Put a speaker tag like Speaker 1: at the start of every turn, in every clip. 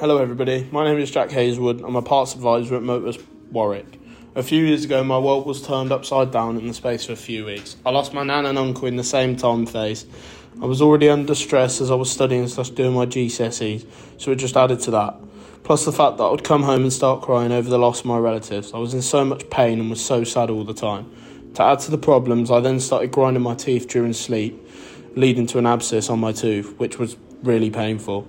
Speaker 1: Hello, everybody. My name is Jack Hazlewood. I'm a parts advisor at Motors Warwick. A few years ago, my world was turned upside down in the space of a few weeks. I lost my nan and uncle in the same time phase. I was already under stress as I was studying slash doing my GCSEs, so it just added to that. Plus the fact that I would come home and start crying over the loss of my relatives. I was in so much pain and was so sad all the time. To add to the problems, I then started grinding my teeth during sleep, leading to an abscess on my tooth, which was really painful.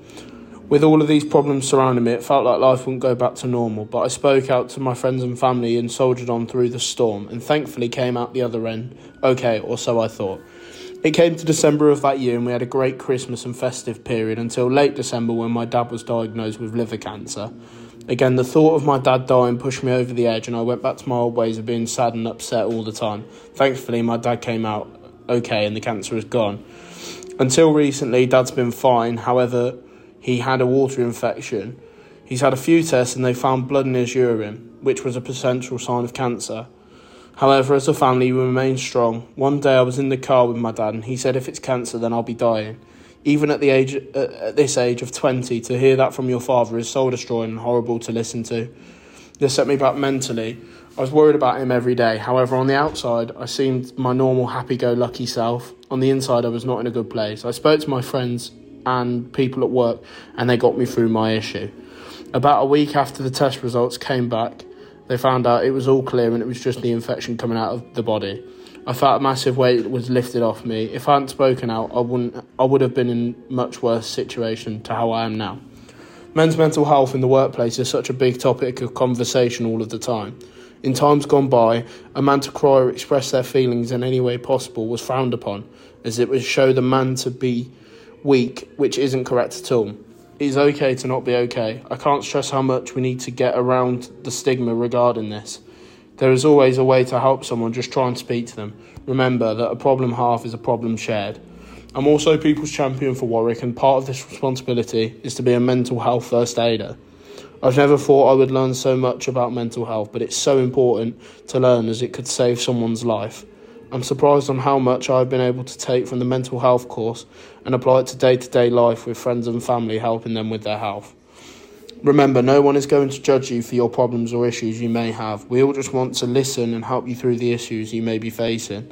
Speaker 1: With all of these problems surrounding me, it felt like life wouldn't go back to normal, but I spoke out to my friends and family and soldiered on through the storm, and thankfully came out the other end okay, or so I thought. It came to December of that year, and we had a great Christmas and festive period until late December when my dad was diagnosed with liver cancer. Again, the thought of my dad dying pushed me over the edge, and I went back to my old ways of being sad and upset all the time. Thankfully, my dad came out okay and the cancer is gone. Until recently, dad's been fine, however, he had a water infection. He's had a few tests and they found blood in his urine, which was a potential sign of cancer. However, as a family, we remained strong. One day I was in the car with my dad and he said, if it's cancer, then I'll be dying. Even at the age, uh, at this age of 20, to hear that from your father is soul destroying and horrible to listen to. This set me back mentally. I was worried about him every day. However, on the outside, I seemed my normal happy go lucky self. On the inside, I was not in a good place. I spoke to my friends and people at work, and they got me through my issue. About a week after the test results came back, they found out it was all clear and it was just the infection coming out of the body. I felt a massive weight was lifted off me. If I hadn't spoken out, I wouldn't. I would have been in much worse situation to how I am now. Men's mental health in the workplace is such a big topic of conversation all of the time. In times gone by, a man to cry or express their feelings in any way possible was frowned upon, as it would show the man to be weak, which isn't correct at all. It's okay to not be okay. I can't stress how much we need to get around the stigma regarding this. There is always a way to help someone, just try and speak to them. Remember that a problem half is a problem shared. I'm also People's Champion for Warwick, and part of this responsibility is to be a mental health first aider. I've never thought I would learn so much about mental health, but it's so important to learn as it could save someone's life. I'm surprised on how much I've been able to take from the mental health course and apply it to day to day life with friends and family, helping them with their health. Remember, no one is going to judge you for your problems or issues you may have. We all just want to listen and help you through the issues you may be facing.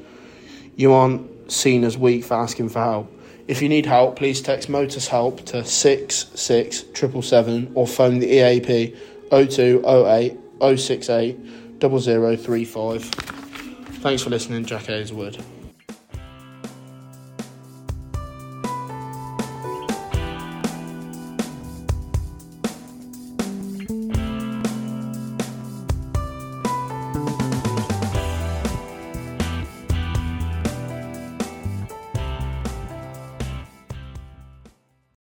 Speaker 1: You aren't seen as weak for asking for help. If you need help, please text Motors Help to 66777 or phone the EAP 0208 068 0035. Thanks for listening, Jack Hazlewood.